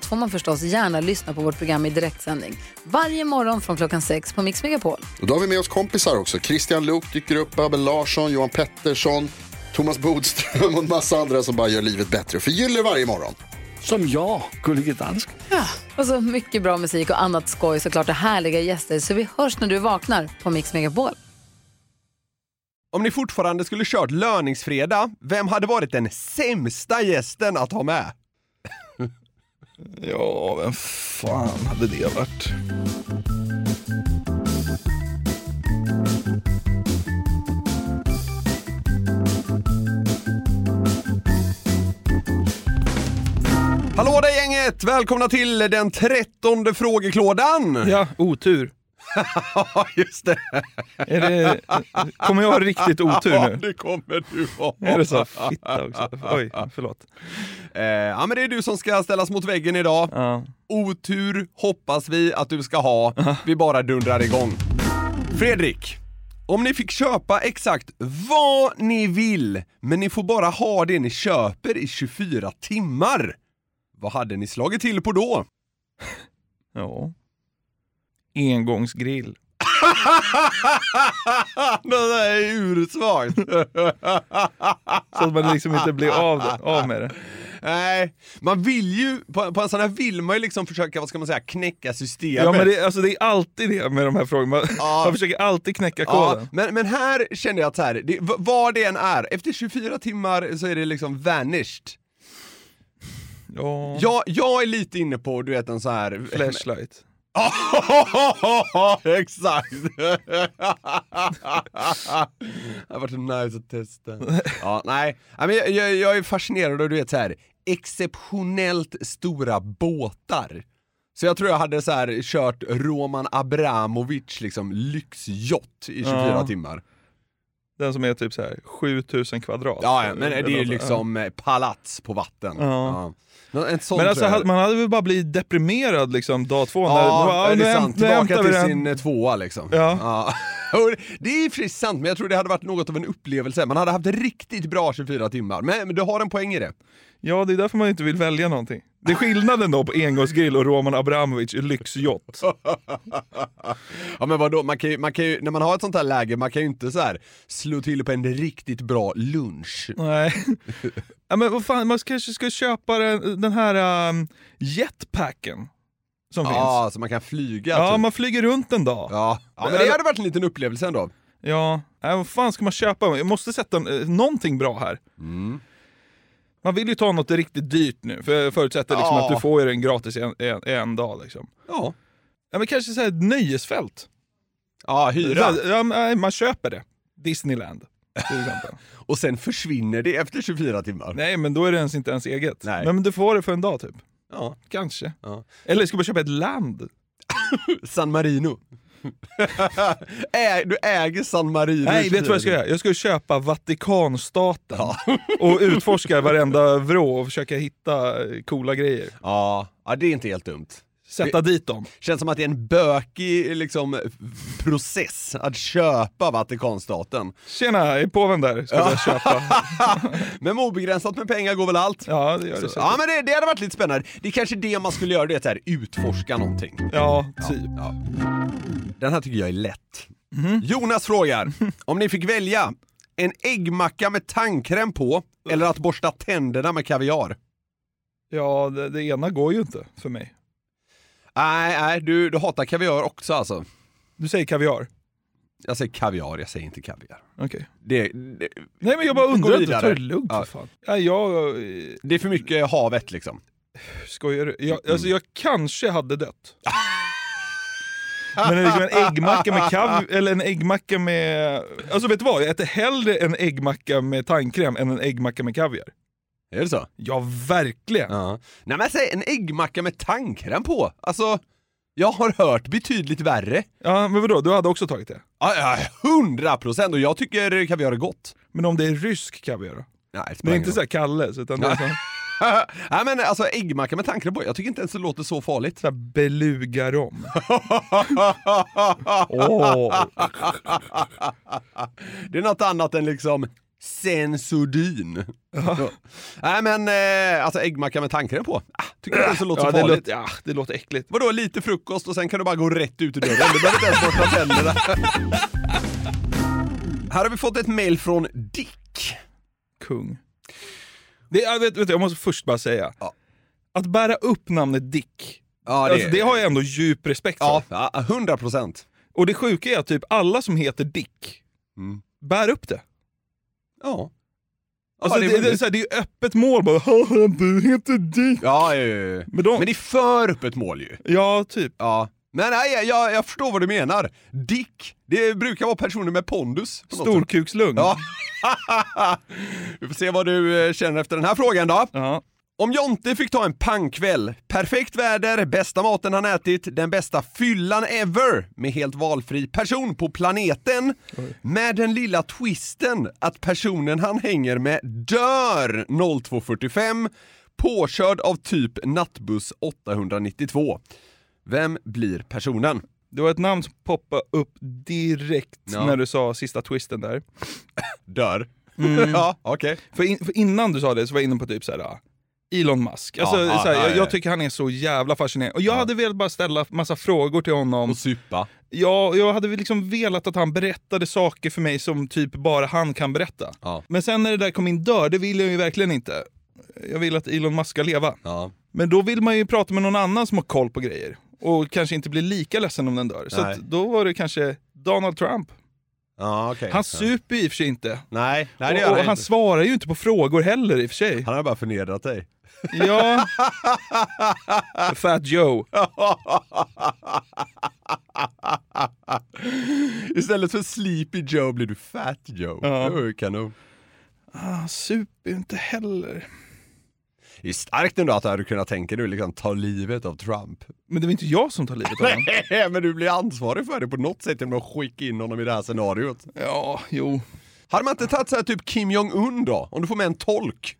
allt får man förstås gärna lyssna på vårt program i direktsändning. Varje morgon från klockan sex på Mix Megapol. Och då har vi med oss kompisar också. Christian Luuk dyker upp, Abel Larsson, Johan Pettersson, Thomas Bodström och en massa andra som bara gör livet bättre och förgyller varje morgon. Som jag, Gullige Dansken. Och så mycket bra musik och annat skoj såklart och härliga gäster. Så vi hörs när du vaknar på Mix Megapol. Om ni fortfarande skulle kört löningsfredag, vem hade varit den sämsta gästen att ha med? Ja, vem fan hade det varit? Hallå där gänget! Välkomna till den trettonde frågeklådan! Ja, otur. Ja, just det. Är det, kommer jag ha riktigt otur Ja, nu? det kommer du ha. Är det så? Fitta också. Oj, förlåt. Eh, ja, men det är du som ska ställas mot väggen idag. Ja. Otur hoppas vi att du ska ha. Vi bara dundrar igång. Fredrik, om ni fick köpa exakt vad ni vill, men ni får bara ha det ni köper i 24 timmar. Vad hade ni slagit till på då? ja. Engångsgrill. det där är ursvagt. Så att man liksom inte blir av, av med det. Nej, man vill ju, på, på en sån här vill man ju liksom försöka, vad ska man säga, knäcka systemet. Ja men det, alltså, det är alltid det med de här frågorna. Man, Ja. man försöker alltid knäcka Ja, koden. men, men här kände jag att så här, det, vad det än är, efter 24 timmar så är det liksom vanished. Ja. Jag, jag är lite inne på, du vet en så här... Flashlight. Exakt! det har varit nice att testa. Ja, nej, men jag, jag, jag är fascinerad av du vet så här exceptionellt stora båtar. Så jag tror jag hade så här kört Roman Abramovic liksom lyxjott i 24 Ja. timmar. Den som är typ så här 7000 kvadrat. Ja, ja men det är ju något så- liksom eh, palats på vatten. Ja. En sån Men alltså, man hade väl bara blivit deprimerad liksom dag två. när- Ja, bara, det nu sant. nu Tillbaka hämtar vi till den. sin eh, tvåa liksom. Ja. Och det är för sant, men jag tror det hade varit något av en upplevelse. Man hade haft riktigt bra 24 timmar. Men, men du har en poäng i det. Ja, det är därför man inte vill välja någonting. Det är skillnaden då på engångsgrill och Roman Abramovic lyxjott. Ja men vadå, man kan ju, man kan ju, när man har ett sånt här läge, man kan ju inte så här slå till på en riktigt bra lunch. Nej. Ja, men vad fan, man kanske ska köpa den, den här um, jetpacken som Ja, finns. så man kan flyga. Ja, typ. man flyger runt en dag. ja. ja, men det hade varit en liten upplevelse ändå. Ja, äh, vad fan ska man köpa? Jag måste sätta eh, någonting bra här. Mm. Man vill ju ta något riktigt dyrt nu, för jag förutsätter liksom Ja. att du får den gratis en, en, en dag. Liksom. Ja. Ja, men kanske så här ett nöjesfält. Ja, hyra. Ja, ja, nej, man köper det. Disneyland. Och sen försvinner det efter 24 timmar. nej, men då är det ens inte ens eget. Nej. Men, men du får det för en dag typ. Ja. Kanske. Ja. Eller ska man köpa ett land? San Marino. Du äger San Marino. Nej, vet du vad jag ska 24 göra? Jag ska köpa Vatikanstaten och utforska varenda vrå och försöka hitta eh, coola grejer. Ja, ja, det är inte helt dumt. Sätta dit dem. Känns som att det är en bökig liksom, process att köpa Vatikanstaten. Tjena, är påven där? Ska jag köpa. Men obegränsat med pengar går väl allt? Ja, det gör det Så, säkert. ja men det, det hade varit lite spännande. Det är kanske det man skulle göra, det är här, utforska någonting. Ja, typ. Ja. Den här tycker jag är lätt. Mhm. Jonas frågar, om ni fick välja en äggmacka med tandkräm på eller att borsta tänderna med kaviar? Ja, det, det ena går ju inte för mig. Nej, nej, du, du hatar kaviar också alltså. Du säger kaviar? Jag säger kaviar, jag säger inte kaviar. Okej. Det, det, Nej men jag bara undrar, ta det lugnt Ja. för fan. Ja, jag eh, det är för mycket havet liksom. skojar du? jag, alltså jag kanske hade dött. Men liksom en äggmacka med kav eller en äggmacka med... Alltså vet du vad? Jag äter hellre en äggmacka med tandkräm än en äggmacka med kaviar. Är det så? Ja, verkligen. Ja. Nej men säg en äggmacka med tandkräm på. Alltså, jag har hört betydligt värre. Ja, men vadå, du hade också tagit det? Ja, ja, hundra procent och jag tycker kaviar är gott. Men om det är rysk kaviar då? Nej, Det är inte ingen så här Kalles, utan det är så. Nej men alltså äggmacka med tandkräm på, jag tycker inte ens det låter så farligt. så här beluga-rom. Åh. Det är något annat än liksom Sensodyn. Ja. Nej men eh, alltså äggmacka med tandkräm på, ah, tycker inte ens det låter Ja, så farligt. låter, ja, det låter äckligt. Vadå lite frukost och sen kan du bara gå rätt ut ur dörren, du behöver inte ens borsta tänderna. Här har vi fått ett mail från Dick. Kung. Det, jag, vet, vet, jag måste först bara säga. Ja. Att bära upp namnet Dick, Ja, det, alltså, det har jag ändå djup respekt för. Ja, ja, 100 procent. Och det sjuka är att typ alla som heter Dick Mm. bär upp det. Ja. Alltså, ja, det, det, är så här, det är öppet mål bara "Haha, du heter Dick. Ja, ja, ja. Men, de, Men det är för öppet mål ju. Ja, typ. Ja. Men nej, jag- jag, förstår vad du menar. Dick, det brukar vara personer med pondus. Storkukslugn. Ja. Vi får se vad du eh, känner efter den här frågan då. Ja. Om Jonte fick ta en pangkväll, perfekt väder, bästa maten han ätit, den bästa fyllan ever med helt valfri person på planeten, med den lilla twisten att personen han hänger med dör 02.45, påkörd av typ nattbuss 892. Vem blir personen? Det var ett namn som poppade upp direkt Ja. när du sa sista twisten där. Dör? Mm. ja, okej. För, in, för innan du sa det så var jag inne på typ så här. ah, Elon Musk. Alltså, Ja, ja, så här, ja, jag, ja. jag tycker han är så jävla fascinerande. Och jag hade velat bara ställa massa frågor till honom. Och supa. Ja, jag hade liksom velat att han berättade saker för mig som typ bara han kan berätta. Ja. Men sen när det där kom in dör, det vill jag ju verkligen inte. Jag vill att Elon Musk ska leva. Ja. Men då vill man ju prata med någon annan som har koll på grejer. Och kanske inte bli lika ledsen om den dör. Så Nej. att då var det kanske Donald Trump. Ja, okej. Han super ju i och för sig inte. Nej, nej det och gör och han han inte. svarar ju inte på frågor heller i och för sig. Han har bara förnedrat dig. Ja. Fat Joe. Istället för Sleepy Joe blir du Fat Joe. Ja. Det var ju kanon. Ah, super inte heller. Det är starkt ändå att du hade kunnat tänka dig att liksom ta livet av Trump. Men det var inte jag som tar livet av honom. Nej, men du blir ansvarig för det på något sätt genom att skicka in honom i det här scenariot. Ja, jo. Hade man inte tagit så här typ Kim Jong-Un då? Om du får med en tolk.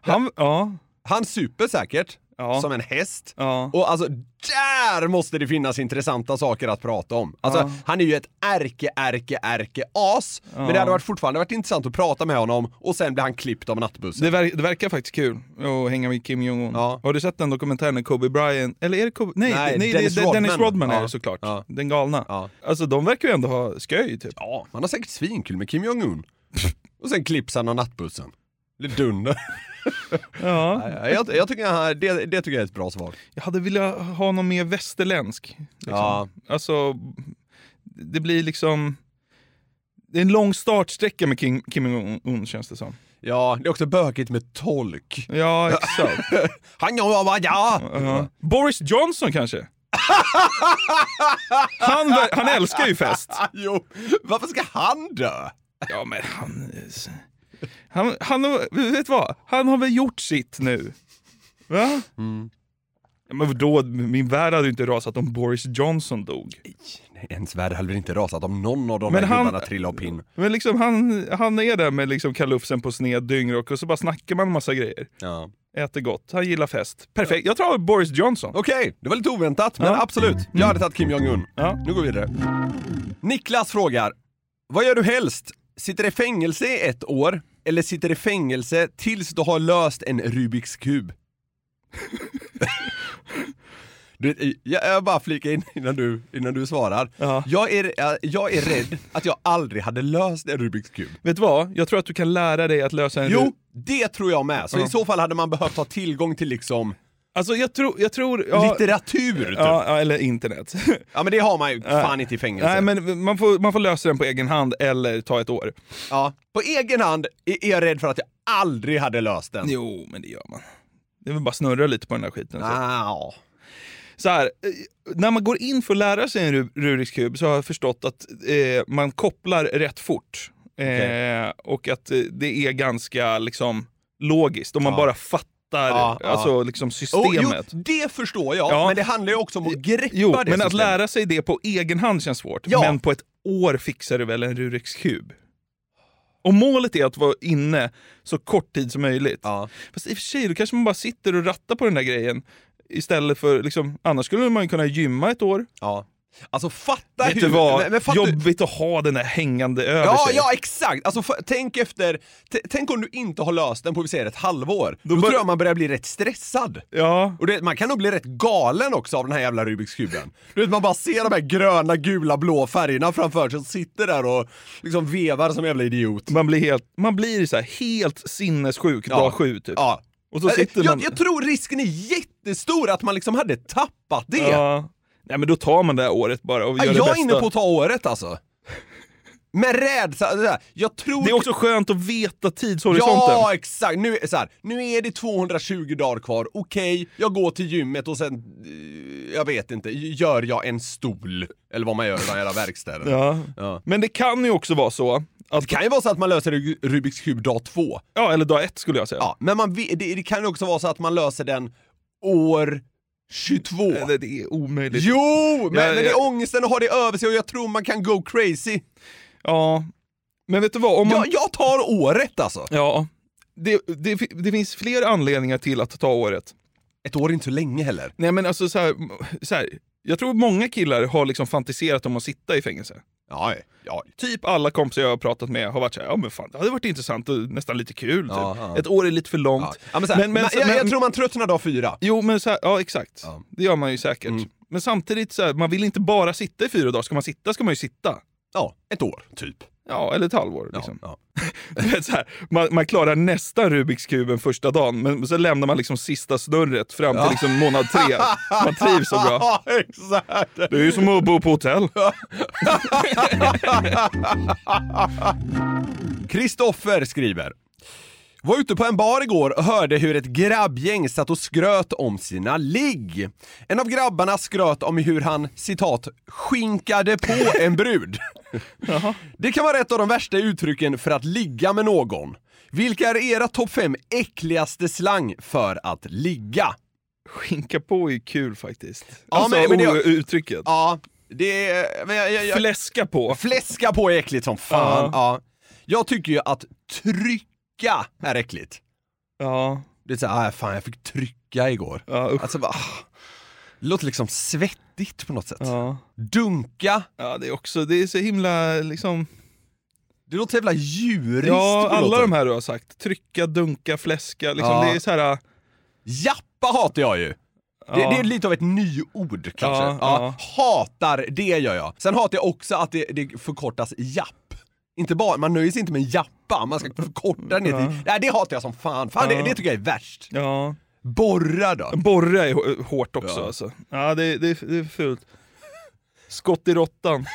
Han, ja. Han super säkert, Ja. som en häst. Ja. Och alltså, där måste det finnas intressanta saker att prata om. Alltså, Ja. han är ju ett ärke, ärke, ärke as. Men det hade varit fortfarande varit intressant att prata med honom och sen blir han klippt av nattbussen. Det, ver- det verkar faktiskt kul att hänga med Kim Jong-Un. Har du sett den dokumentären med Kobe Bryant? Eller är det Kobe? Nej, Nej, nej, Dennis det Rodman. Dennis Rodman är det såklart. Den galna. Alltså de verkar ju ändå ha skoj typ. Ja, man har säkert svinkul med Kim Jong-Un. och sen klipps han av nattbussen. Det är dunder. Ja. Jag, jag tycker han, det, det tycker jag är ett bra svar. Jag hade velat ha någon mer västerländsk. Liksom. Ja. Alltså, det blir liksom... Det är en lång startsträcka med Kim, Kim Jong-Un känns det som. Ja, det är också bökigt med tolk. Ja, exakt. Han ja, ja. Ja. Boris Johnson kanske? han, han älskar ju fest. Jo, varför ska han dö? Ja, men han... Han, han vet vad? Han har väl gjort sitt nu? Va? Ja, men då, min värld hade ju inte rasat om Boris Johnson dog. Nej, ens värld hade väl inte rasat om någon av de Men han- gubbarna trillade av pinn. Men liksom han, han är där med liksom kalufsen på sned dyngrock och så bara snackar man massa grejer. Ja. Äter gott, han gillar fest. Perfekt, jag tar Boris Johnson. Okej, det var lite oväntat, men Ja. absolut. Jag hade tagit Kim Jong-Un. Ja. Nu går vi vidare. Niklas frågar, vad gör du helst? Sitter i fängelse i ett år, eller sitter i fängelse tills du har löst en Rubiks kub? Du, jag, jag bara flika in innan du, innan du svarar. Ja. Jag, är, jag är rädd att jag aldrig hade löst en Rubiks kub. Vet du vad? Jag tror att du kan lära dig att lösa en... Jo, det tror jag med. Så Ja. i så fall hade man behövt ha tillgång till liksom Alltså jag tror... Jag tror ja, litteratur typ. ja, eller internet. Ja men det har man ju fan inte i fängelse. Nej men man får, man får lösa den på egen hand eller ta ett år. Ja, på egen hand är jag rädd för att jag aldrig hade löst den. Jo, men det gör man. Det är väl bara snurra lite på den där skiten. Så. Ah, Så här, eh, när man går in för att lära sig en Ru- Rubiks kub så har jag förstått att eh, man kopplar rätt fort. Eh, Okej. och att eh, det är ganska liksom logiskt, om man Ja. bara fattar Ja, ja. alltså, liksom Oh, systemet. jo, det förstår jag, Ja. men det handlar ju också om att greppa Jo, det men att systemet. lära sig det på egen hand känns svårt. Ja. Men på ett år fixar du väl en Rubiks kub? Och målet är att vara inne så kort tid som möjligt. Ja. Fast i och för sig, då kanske man bara sitter och rattar på den där grejen. Istället för, liksom, annars skulle man kunna gymma ett år. Ja. Alltså fatta Vet hur... vad? Men, men Jobbigt att ha den där hängande över Ja, sig. ja exakt! Alltså, tänk efter, tänk om du inte har löst den på vi säger ett halvår. Då, bör- tror jag man börjar bli rätt stressad. ja. Och det, man kan nog bli rätt galen också av den här jävla Rubiks kuben. Du vet, man bara ser de här gröna, gula, blå färgerna framför sig och sitter där och liksom vevar som jävla idiot. Man blir, helt, man blir så här helt sinnessjuk dag sju typ. Ja. Och så sitter jag, man... jag tror risken är jättestor att man liksom hade tappat det. Ja. Nej men då tar man det här året bara och gör det jag bästa. är inne på att ta året alltså. Med rädsla, det jag tror... Det är också skönt att veta tidshorisonten. Ja, exakt. Nu, så här, nu är det 220 dagar kvar. Okej, jag går till gymmet och sen, eh, jag vet inte, gör jag en stol? Eller vad man gör i jävla verkstäden. Ja. Ja. Men det kan ju också vara så att... Det kan ju vara så att man löser Ru- Rubiks kub dag två. Ja, eller dag ett skulle jag säga. Ja, men man, det, det kan ju också vara så att man löser den år 22. Eller det är omöjligt. Jo! Men, Ja, men det är ångesten att ha det över sig och jag tror man kan go crazy. Ja. Men vet du vad? Om man... Jag, jag tar året alltså. Ja. Det, det, det finns fler anledningar till att ta året. Ett år är inte så länge heller. Nej men alltså så här, så här, jag tror många killar har liksom fantiserat om att sitta i fängelse. Ja, ja. Typ alla kompisar jag har pratat med har varit såhär, ja men fan det hade varit intressant och nästan lite kul. Typ. Ja, ja. Ett år är lite för långt. ja. men här, Men- men- men, jag, tror man tröttnar dag fyra. Jo men så här, ja exakt. Det gör man ju säkert. Mm. Men samtidigt, så här, man vill inte bara sitta i fyra dagar. Ska man sitta ska man ju sitta. Ja, ett år, typ. Ja, eller ett halvår. Ja, Liksom. ja. Vet, så här, man, man klarar nästan Rubiks kuben första dagen, men så lämnar man liksom sista snurret fram till liksom månad tre. Man trivs så bra. Ja, exakt! Det är ju som att bo på hotell. Kristoffer skriver. Var ute på en bar igår och hörde hur ett grabbgäng satt och skröt om sina ligg. En av grabbarna skröt om hur han, citat, skinkade på en brud. Det kan vara ett av de värsta uttrycken för att ligga med någon. Vilka är era topp fem äckligaste slang för att ligga? Skinka på är kul faktiskt. Ja, alltså men- men det- uttrycket. Ja, det är... Men jag, jag, jag, Fläska på. fläska på är äckligt som fan. Ja. Ja. Jag tycker ju att trycka är äckligt. Ja. Det är såhär, ah, fan jag fick trycka igår. Ja, usch. Alltså bara, ah. det låter liksom svettigt på något sätt. Ja. Dunka, ja, det är också, det är så himla liksom... det låter så jävla djuriskt Ja, alla sätt. de här du har sagt. Trycka, dunka, fläska. Liksom, Ja. Det är så här... Jappa hatar jag ju. Det, Ja. det är lite av ett nyord kanske. Ja, Hatar, det gör jag. Sen hatar jag också att det, det förkortas japp. Inte bara, man nöjer sig inte med jappa, man ska förkorta ner till... Nej, det hatar jag som fan. Fan, det, det tycker jag är värst. Ja. Borra då? Borra är hå- hårt också Ja. alltså. Ja, det, det, det är fult. Skott i råttan.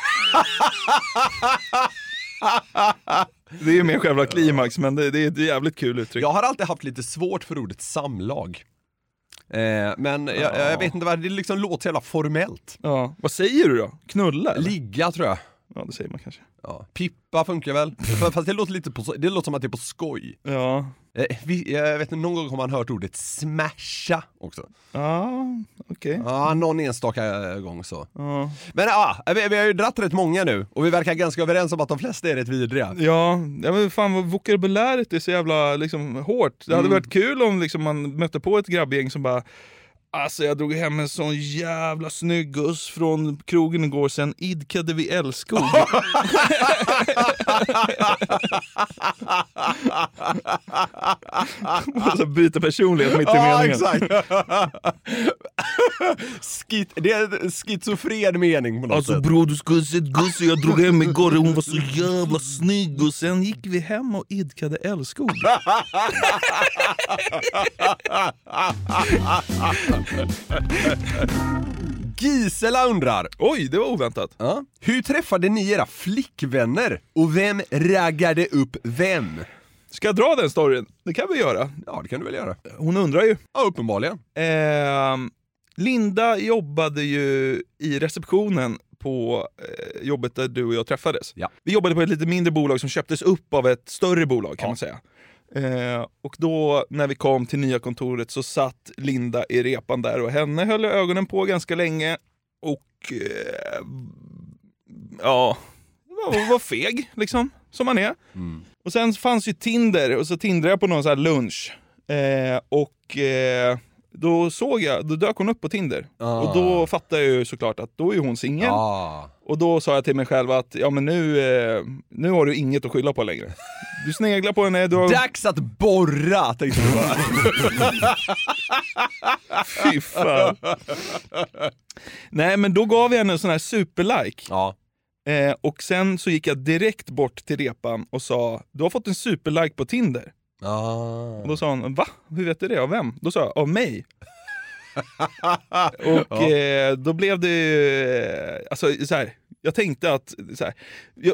det är ju mer själva klimax, men det, det är ett jävligt kul uttryck. Jag har alltid haft lite svårt för ordet samlag. Eh, men jag, jag vet inte varför, det liksom låter så jävla formellt. Ja. Vad säger du då? Knulla? Eller? Ligga tror jag. Ja, det säger man kanske. Ja. Pippa funkar väl? F- Fast det låter lite på, det låter som att det är på skoj. Ja. Eh, vi, jag vet inte, någon gång har man hört ordet smasha också. Ja, okej. Ja, någon enstaka gång så. Ja. Men ja, vi, vi har ju dratt rätt många nu och vi verkar ganska överens om att de flesta är rätt vidriga. Ja, ja men fan vad vokabuläret är så jävla liksom, hårt. Det hade Mm. varit kul om liksom, man mötte på ett grabbgäng som bara Alltså jag drog hem en sån jävla snyggus från krogen igår, sen idkade vi älskog. Och så byta personlighet mitt i meningen. Skit, det är en schizofren mening på något Alltså sätt. bror du skulle sett Gussi jag drog hem igår, hon var så jävla snygg och sen gick vi hem och idkade älskog. Gisela undrar, Oj, det var oväntat. ja. hur träffade ni era flickvänner och vem raggade upp vem? Ska jag dra den storyn? Det kan vi göra. Ja, det kan du väl göra? Hon undrar ju. Ja, uppenbarligen. Ehm, Linda jobbade ju i receptionen på eh, jobbet där du och jag träffades. Ja. Vi jobbade på ett lite mindre bolag som köptes upp av ett större bolag kan Ja. man säga. Eh, och då när vi kom till nya kontoret så satt Linda i repan där och henne höll jag ögonen på ganska länge. Och eh, ja, var, var feg liksom, som man är. Och sen fanns ju Tinder och så tindrade jag på någon sån här lunch. Eh, och eh, då såg jag, då dök hon upp på Tinder. Och då fattade jag ju såklart att då är hon singel. Ah. Och då sa jag till mig själv att ja men nu, eh, nu har du inget att skylla på längre. Du sneglar på henne, du har... Dags att borra tänkte du bara. Fy fan. Nej men då gav jag henne en sån här superlike. ja. Eh, och sen så gick jag direkt bort till repan och sa du har fått en superlike på Tinder. Ah. Och då sa hon va? Hur vet du det? Av vem? Då sa jag av mig. och eh, då blev det, eh, alltså så här, jag tänkte att, så här, jag,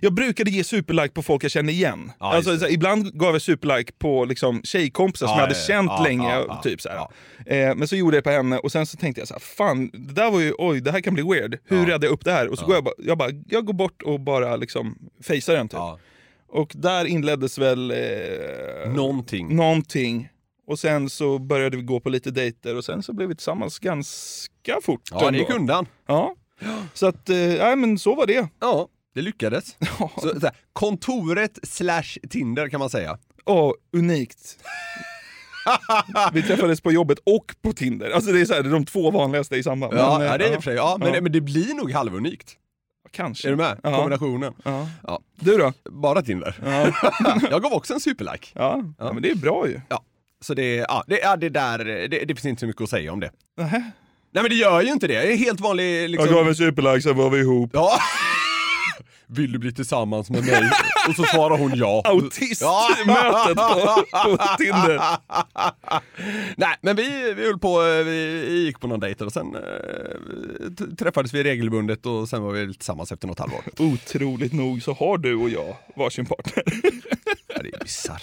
jag brukade ge superlike på folk jag känner igen. Ja, alltså, här, ibland gav jag superlike på liksom, tjejkompisar som Ja, jag hade ja, ja. känt Ja, länge. ja, ja, typ, så ja. Eh, men så gjorde jag det på henne och sen så tänkte jag så här, fan, det där var ju, oj, det här kan bli weird. Hur räddar jag upp det här? Och så går jag bara, jag bara, jag går bort och bara liksom facear den typ. Ja. Och där inleddes väl eh, Någonting. någonting. Och sen så började vi gå på lite dejter och sen så blev vi tillsammans ganska fort. Ja, det ändå. gick undan. Ja. Så att, eh, nej men så var det. Ja, det lyckades. Så, så här, kontoret slash Tinder kan man säga. Ja, unikt. vi träffades på jobbet och på Tinder. Alltså det är så här, det är de två vanligaste i samband. Ja, Men, eh, ja det är och för sig. Ja, men, Ja. men det blir nog halvunikt. Kanske. Är du med? Ja. Kombinationen. Ja. Ja. Du då? Bara Tinder. Ja. Jag gav också en superlike. Ja. ja, men det är bra ju. Ja. Så det, ja, det, ja, det där, det, det finns inte så mycket att säga om det. Nähä. Nej men det gör ju inte det. Det är helt vanlig liksom... Jag gav en superlike, sen var vi ihop. Ja. Vill du bli tillsammans med mig? Och så svarar hon ja. Autistmötet på, på Tinder. Nej, men vi, vi höll på, eh, vi gick på någon dejt och sen eh, träffades vi regelbundet och sen var vi tillsammans efter något halvår. Otroligt nog så har du och jag varsin partner. Det är bisarrt.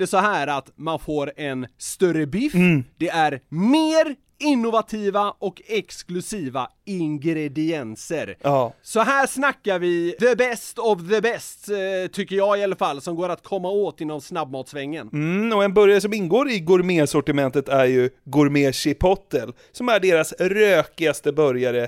det så här att man får en större biff, det är mer innovativa och exklusiva ingredienser. Ja. Så här snackar vi the best of the best, eh, tycker jag i alla fall, som går att komma åt inom snabbmatsvängen. Mm, och en burgare som ingår i gourmetsortimentet är ju Gourmet Chipotle, som är deras rökigaste burgare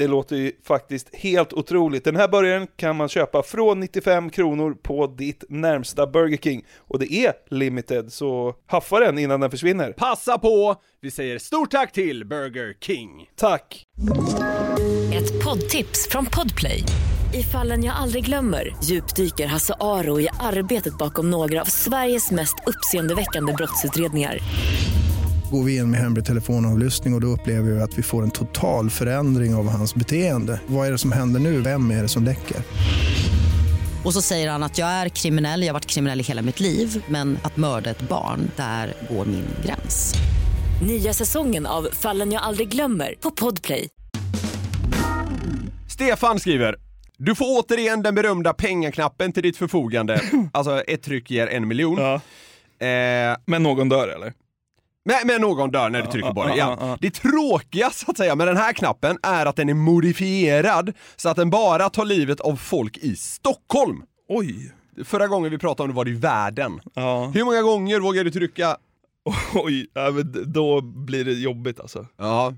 Det låter ju faktiskt helt otroligt. Den här burgaren kan man köpa från 95 kronor på ditt närmsta Burger King. Och det är limited, så haffa den innan den försvinner. Passa på! Vi säger stort tack till Burger King. Tack! Ett poddtips från Podplay. I fallen jag aldrig glömmer djupdyker Hasse Aro i arbetet bakom några av Sveriges mest uppseendeväckande brottsutredningar. Går vi in med hemlig telefonavlyssning och, och då upplever vi att vi får en total förändring av hans beteende. Vad är det som händer nu? Vem är det som läcker? Och så säger han att jag är kriminell, jag har varit kriminell i hela mitt liv men att mörda ett barn, där går min gräns. Nya säsongen av Fallen jag aldrig glömmer på Podplay. Stefan skriver du får återigen den berömda pengaknappen till ditt förfogande. Alltså ett tryck ger en miljon. Ja. Eh, Men någon dör eller? Men, men någon dör när du trycker på den, ja. Det tråkiga så att säga med den här knappen är att den är modifierad så att den bara tar livet av folk i Stockholm. Oj! Förra gången vi pratade om det var det i världen. Ja. Hur många gånger vågar du trycka? Oj, ja, men då blir det jobbigt alltså. Ja.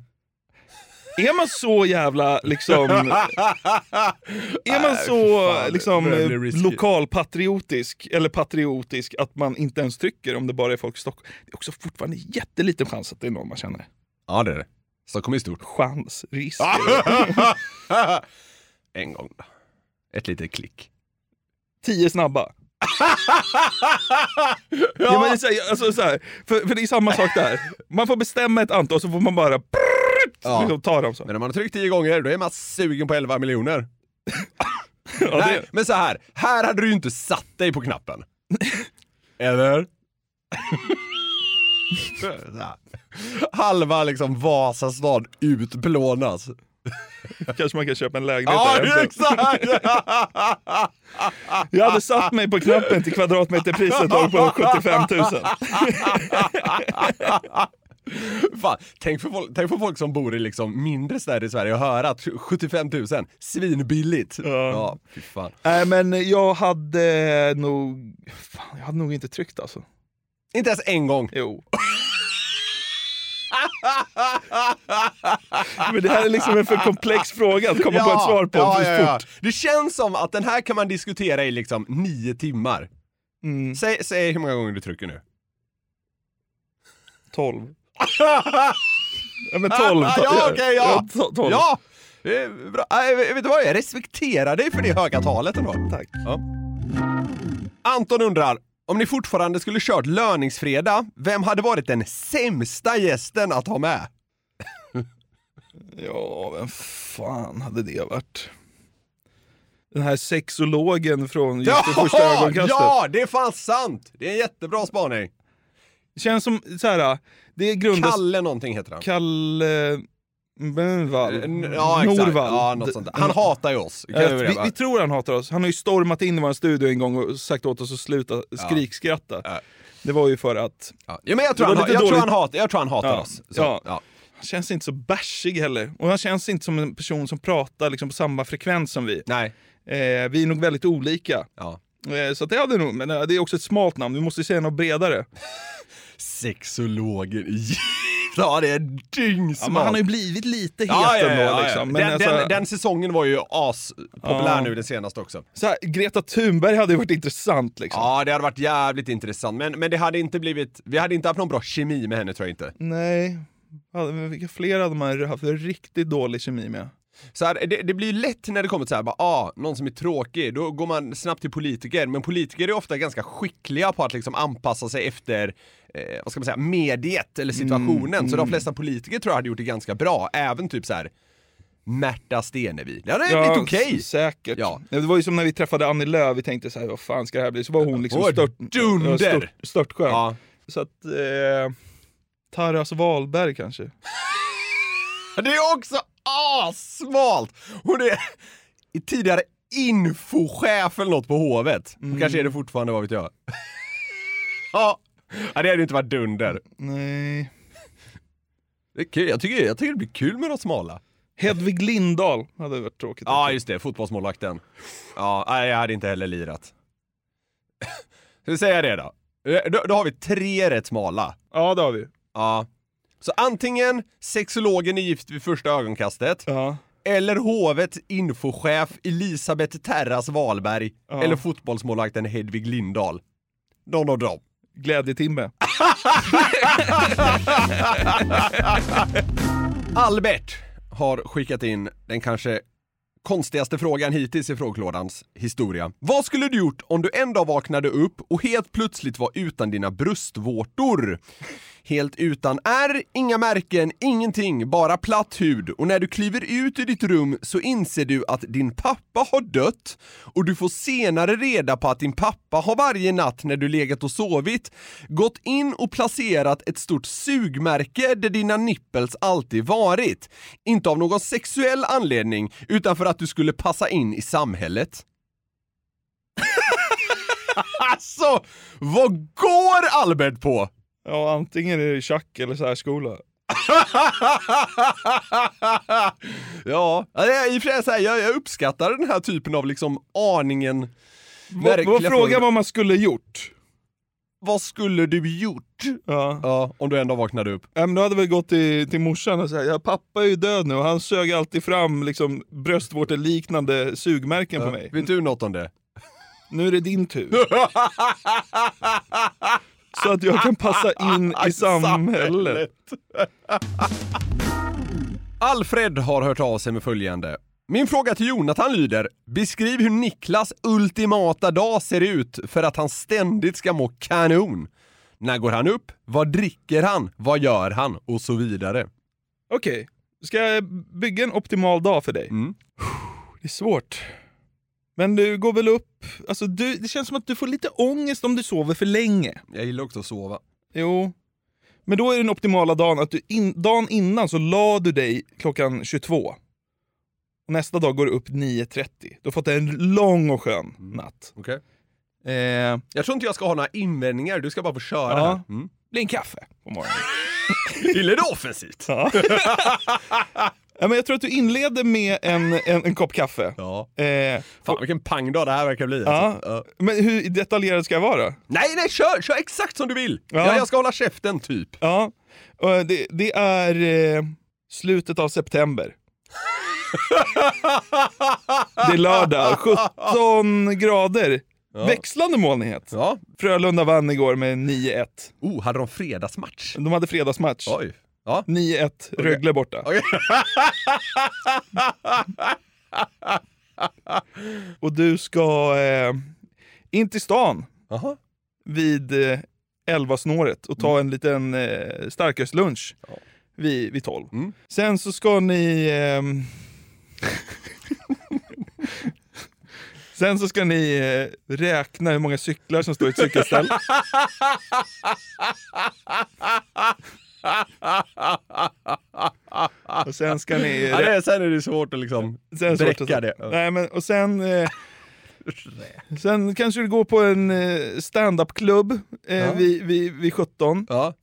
Är man så jävla liksom... Är man så fan, liksom lokalpatriotisk, eller patriotisk, att man inte ens trycker om det bara är folk i Stockholm? Det är också fortfarande jätteliten chans att det är någon man känner. Ja det är det. Stockholm är stort. Chans, risk. en gång då. Ett litet klick. Tio snabba. ja. men det är så här, alltså, så här, för, för det är samma sak där. Man får bestämma ett antal så får man bara Ja. liksom, ta dem så. Men om man har tryckt tio gånger, då är man sugen på 11 miljoner. Ja, Nej, det, men så här, här hade du ju inte satt dig på knappen. Eller? Halva liksom Vasastan utplånas. kanske man kan köpa en lägenhet Ja, där. exakt! Jag hade satt mig på knappen till kvadratmeterpriset på 75 000. Fan, tänk, för folk, tänk för folk som bor i liksom mindre städer i Sverige och höra att 75 000, svinbilligt. Ja. ja fy fan. Nej men jag hade nog... Fan, jag hade nog inte tryckt alltså. Inte ens en gång. Jo. Men det här är liksom en för komplex fråga att komma på ett svar på ja, ja, ja. Det känns som att den här kan man diskutera i liksom nio timmar. Mm, Säg, säg hur många gånger du trycker nu. 12. Ja men 12. Ja, okej, ja. to- 12. Ja! Det är bra. Äh, vet du vad, jag respekterar dig för det höga talet ändå. Tack. Ja. Anton undrar, om ni fortfarande skulle kört löningsfredag, vem hade varit den sämsta gästen att ha med? Ja, vem fan hade det varit? Den här sexologen från just det första ögonkastet. ja, det är fan sant! Det är en jättebra spaning. Känns som så här. det grundas... Kalle någonting heter han. Kalle... Benvall? Eh, Ja. Norvall? Ja. Han hatar ju oss. Eh, vi, vi, vi tror han hatar oss. Han har ju stormat in i vår studio en gång och sagt åt oss att sluta skrikskratta. Ja. Det var ju för att ja. ja, men jag tror, Det han, jag, tror han hat, jag tror han hatar Ja. oss. Så, Ja. ja. han känns inte så bärsig heller. Och han känns inte som en person som pratar liksom på samma frekvens som vi. Nej. Eh, vi är nog väldigt olika. Ja. Eh, så att det hade nog, men eh, det är också ett smalt namn. Vi måste säga något bredare. Sexologen. ja, det är dyngsmart. Ja, men han har ju blivit lite het Ja, ändå. ja. Liksom. Den, alltså, den, den säsongen var ju aspopulär nu den senaste också. så här, Greta Thunberg hade ju varit intressant liksom. Ja, det hade varit jävligt intressant, men, men det hade inte blivit, vi hade inte haft någon bra kemi med henne tror jag inte. Nej. Vilka fler hade man haft riktigt dålig kemi med? Så här, det, det blir ju lätt när det kommer till så här, bara, ah, någon som är tråkig, då går man snabbt till politiker, men politiker är ofta ganska skickliga på att liksom anpassa sig efter eh, vad ska man säga, mediet eller situationen. Så de flesta politiker tror jag hade gjort det ganska bra, även typ så här Märta Stenevi. Det hade blivit okej. s- Säkert. Ja. Det var ju som när vi träffade Annie Lööf, vi tänkte så här, vad fan ska det här bli? Så var hon liksom stört, dunder. ja, stört, störtskön. Ja. Så att, eh, Taras Wahlberg kanske. Det är också assmalt! Hon är tidigare infochef eller något på hovet. Hon kanske är det fortfarande, vad vet jag. ja. det hade inte varit dunder. Nej. Det är kul. Jag, tycker, jag tycker det blir kul med de smala. Hedvig Lindahl hade varit tråkigt. Ja, just det. Fotbollsmålvakten. Ja, nej, jag hade inte heller lirat. Ska vi säga det då? Eh, då? Då har vi tre rätt smala. Ja, det har vi. Ja. Så antingen sexologen är gift vid första ögonkastet, Ja. eller hovet infochef Elisabeth Terras Wahlberg, Ja. eller fotbollsmålvakten Hedvig Lindahl. Någon av dem. Glädjetimme. Albert har skickat in den kanske konstigaste frågan hittills i frågelådans historia. Vad skulle du gjort om du en dag vaknade upp och helt plötsligt var utan dina bröstvårtor? Helt utan ärr, inga märken, ingenting, bara platt hud. Och när du kliver ut ur ditt rum så inser du att din pappa har dött och du får senare reda på att din pappa har varje natt när du legat och sovit gått in och placerat ett stort sugmärke där dina nipples alltid varit. Inte av någon sexuell anledning, utan för att du skulle passa in i samhället. alltså, vad går Albert på? Ja, antingen är det tjack eller särskola. ja, i och för sig jag, jag uppskattar den här typen av liksom aningen Vad, verkliga vad man skulle gjort? Vad skulle du gjort? Ja. Ja, om du ändå vaknade upp. Ja, men då hade väl gått till, till morsan och sagt ja, pappa är ju död nu och han sög alltid fram liksom, bröstvårteliknande sugmärken på mig. Vet du något om det? Nu är det din tur. Så att jag kan passa in i samhället. Alfred har hört av sig med följande. Min fråga till Jonathan lyder, beskriv hur Niklas ultimata dag ser ut för att han ständigt ska må kanon. När går han upp? Vad dricker han? Vad gör han? Och så vidare. Okej, ska jag bygga en optimal dag för dig? Mm. Det är svårt. Men du går väl upp, alltså du, det känns som att du får lite ångest om du sover för länge. Jag gillar också att sova. Jo. Men då är den optimala dagen att du in, dagen innan så la du dig klockan 22. Och nästa dag går du upp 9.30. Du har fått en lång och skön natt. Okej. Eh, Jag tror inte jag ska ha några invändningar, du ska bara få köra Ja. här. Mm. blir en kaffe på morgonen. Gillar du offensivt? Ja. ja, men jag tror att du inleder med en, en, en kopp kaffe. Ja. Eh, Fan vilken pangdag det här verkar bli. ja. Alltså. Ja. Men hur detaljerad ska jag vara då? Nej, nej, kör! Kör exakt som du vill! Ja. Ja. jag ska hålla käften, typ. Ja, det, det är eh, slutet av september. Det är lördag, 17 grader. Växlande molnighet. Ja. Frölunda vann igår med 9-1. Oh, hade de fredagsmatch? De hade fredagsmatch. Oj. Ja. 9-1, Rögle borta. Okej. Och du ska eh, in till stan Jaha. vid eh, 11-snåret och ta en liten eh, starkölslunch vid, vid 12. Mm. Sen så ska ni... ehm, Sen så ska ni eh, räkna hur många cyklar som står i ett cykelställ. Och sen ska ni... Ja, det är, sen är det svårt att liksom Sen det svårt att bräcka det. Nej, men, och sen... Eh, sen kanske du går på en eh, stand-up-klubb eh, Ja. vid, vid, vid 17. Ja.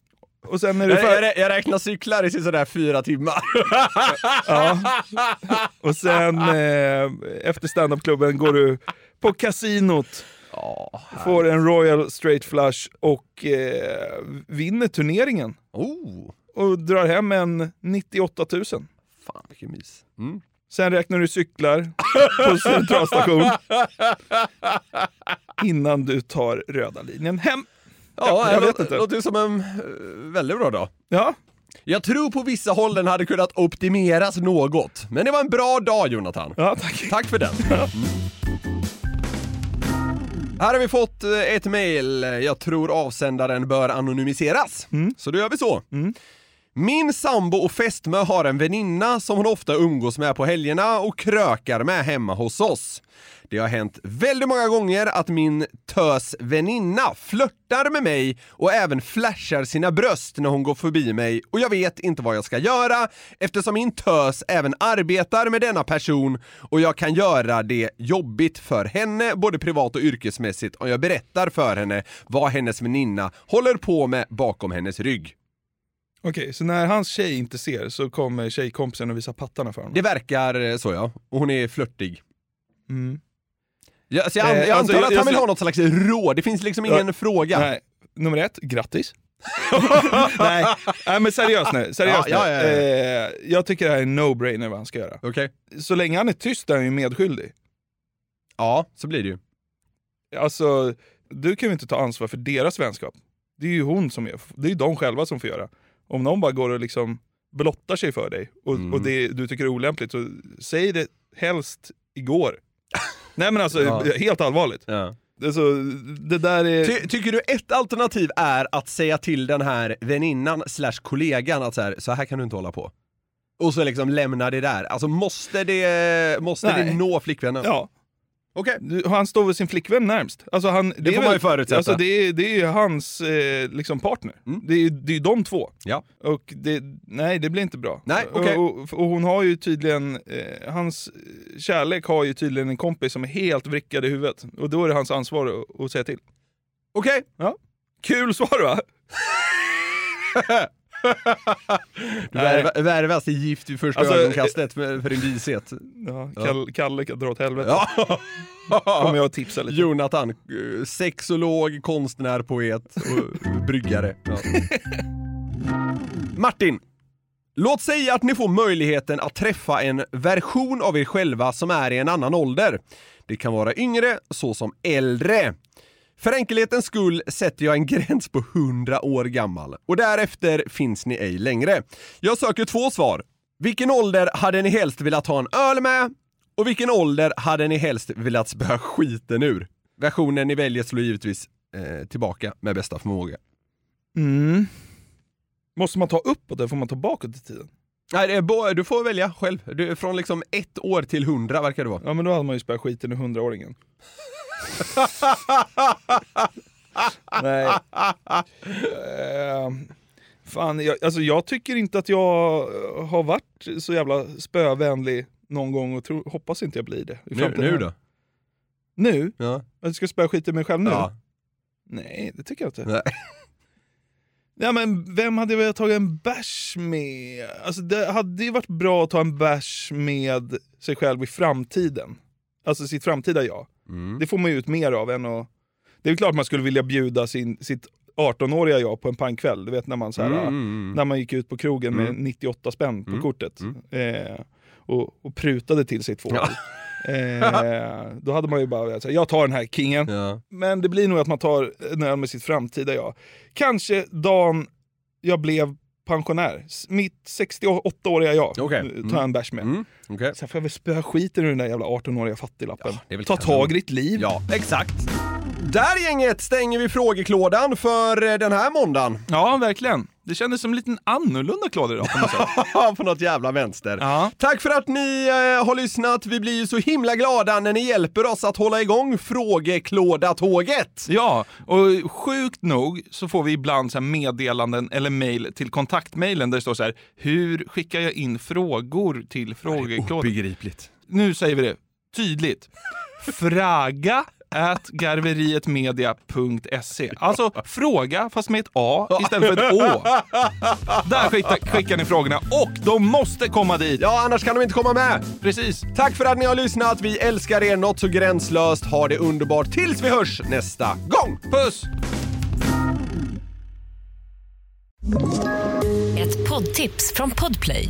Och sen är du Jag, för... jag, jag räknar cyklar i sådär fyra timmar. Ja. Och sen eh, efter standup-klubben går du på kasinot, Ja, får en Royal Straight Flush och eh, vinner turneringen. oh, Och drar hem en 98 000. fan vilken mys. Mm. Sen räknar du cyklar på centralstation innan du tar röda linjen hem. Ja, jag vet inte. låter ju som en eh, väldigt bra dag. Ja, Jag tror på vissa håll den hade kunnat optimeras något. Men det var en bra dag Jonathan. ja tack. Tack för den. Mm. Här har vi fått eh, ett mail. Jag tror avsändaren bör anonymiseras. Så då gör vi så. Min sambo och fästmö har en väninna som hon ofta umgås med på helgerna och krökar med hemma hos oss. Det har hänt väldigt många gånger att min tös väninna flörtar med mig och även flashar sina bröst när hon går förbi mig och jag vet inte vad jag ska göra eftersom min tös även arbetar med denna person och jag kan göra det jobbigt för henne både privat och yrkesmässigt om jag berättar för henne vad hennes väninna håller på med bakom hennes rygg. Okej, så när hans tjej inte ser så kommer tjejkompisen och visar pattarna för honom? Det verkar eh, så ja, och hon är flörtig. Mm. Ja, alltså jag, an- Eh, jag alltså, antar jag- att jag han vill ha något slags råd, det finns liksom ingen Ja, fråga. Nej, nummer ett, grattis. nej, nej, men seriöst nu. Seriöst Ja, nu. ja. Eh, jag tycker det här är no-brainer vad han ska göra. Okej. Så länge han är tyst är han ju medskyldig. Ja, så blir det ju. Alltså, du kan ju inte ta ansvar för deras vänskap. Det är ju hon som är, det är ju de själva som får göra. Om någon bara går och liksom blottar sig för dig och, Mm. och det du tycker är olämpligt, så säg det helst igår. Nej men alltså, Ja. helt allvarligt. Ja. Alltså, det där är... Ty, tycker du ett alternativ är att säga till den här väninnan slash kollegan att så här, så här kan du inte hålla på? Och så liksom lämna det där. Alltså måste det, måste det nå flickvännen? Ja, Okej. du- han står väl sin flickvän närmst. Alltså han, det, är får väl- man ju förutsätta. Alltså det, är, det är hans eh, liksom partner. Mm. Det är det är de två. Ja. Och det, nej, det blir inte bra. Nej, okej. och, och, och hon har ju tydligen, eh, hans kärlek har ju tydligen en kompis som är helt vrickad i huvudet. Och då är det hans ansvar att, att säga till. Okej. Kul svar va? Du värvas i gift vid första Alltså, ögonkastet för, för din vishet. Ja, Ja. Kalle, Kalle kan dra åt helvete. Ja. Kommer jag att tipsa lite. Jonathan, eh, sexolog, konstnär, poet och bryggare. Ja. Martin. Låt säga att ni får möjligheten att träffa en version av er själva som är i en annan ålder. Det kan vara yngre, så som äldre. För enkelhetens skull sätter jag en gräns på 100 år gammal och därefter finns ni ej längre. Jag söker två svar. Vilken ålder hade ni helst velat ha en öl med? Och vilken ålder hade ni helst velat spöa skiten ur? Versionen ni väljer slår givetvis eh, tillbaka med bästa förmåga. Mm. Måste man ta uppåt eller får man ta bakåt i tiden? Nej, du får välja själv. Du, från liksom ett år till hundra verkar det vara. Ja men då hade man ju spöat skiten ur hundraåringen. Nej. Eh, fan, jag, alltså jag tycker inte att jag har varit så jävla spövänlig någon gång och tror, hoppas inte jag blir det. i Nu, nu då? Nu? Ja. Att jag ska spöa skiten ur mig själv nu? Ja. Nej, det tycker jag inte. Nej. Ja, men vem hade jag velat ta en bärs med? Alltså, det hade ju varit bra att ta en bärs med sig själv i framtiden. Alltså sitt framtida jag. Mm. Det får man ju ut mer av än att... Det är klart man skulle vilja bjuda sin, sitt 18-åriga jag på en pangkväll. Du vet när man, så här, Mm, mm, när man gick ut på krogen med Mm. 98 spänn på Mm. kortet. Mm. Eh, och, och prutade till sig två Ja. eh, Då hade man ju bara säga, jag tar den här kingen. Ja. Men det blir nog att man tar en öl med sitt framtida jag. Kanske dagen jag blev pensionär. Mitt 68-åriga jag Okej. eh, tar Mm. jag en bärs med. Mm. Okej. Sen får jag väl spöa skiten ur den där jävla 18-åriga fattiglappen. Ja, Ta tag i ditt liv. Ja, exakt. Där gänget stänger vi frågeklådan för eh, den här måndagen. Ja, verkligen. Det kändes som en liten annorlunda klåda idag på något sätt. på något jävla vänster. Ja. Tack för att ni eh, har lyssnat. Vi blir ju så himla glada när ni hjälper oss att hålla igång frågeklådatåget. Ja, och sjukt nog så får vi ibland så meddelanden eller mejl till kontaktmejlen där det står så här Hur skickar jag in frågor till frågeklådan? Obegripligt. Nu säger vi det tydligt. Fraga at garverietmedia.se. Alltså fråga fast med ett A istället för ett Å. Där skickar, skickar ni frågorna och de måste komma dit. Ja, annars kan de inte komma med. Precis. Tack för att ni har lyssnat. Vi älskar er något så gränslöst. Ha det underbart tills vi hörs nästa gång. Puss! Ett poddtips från Podplay.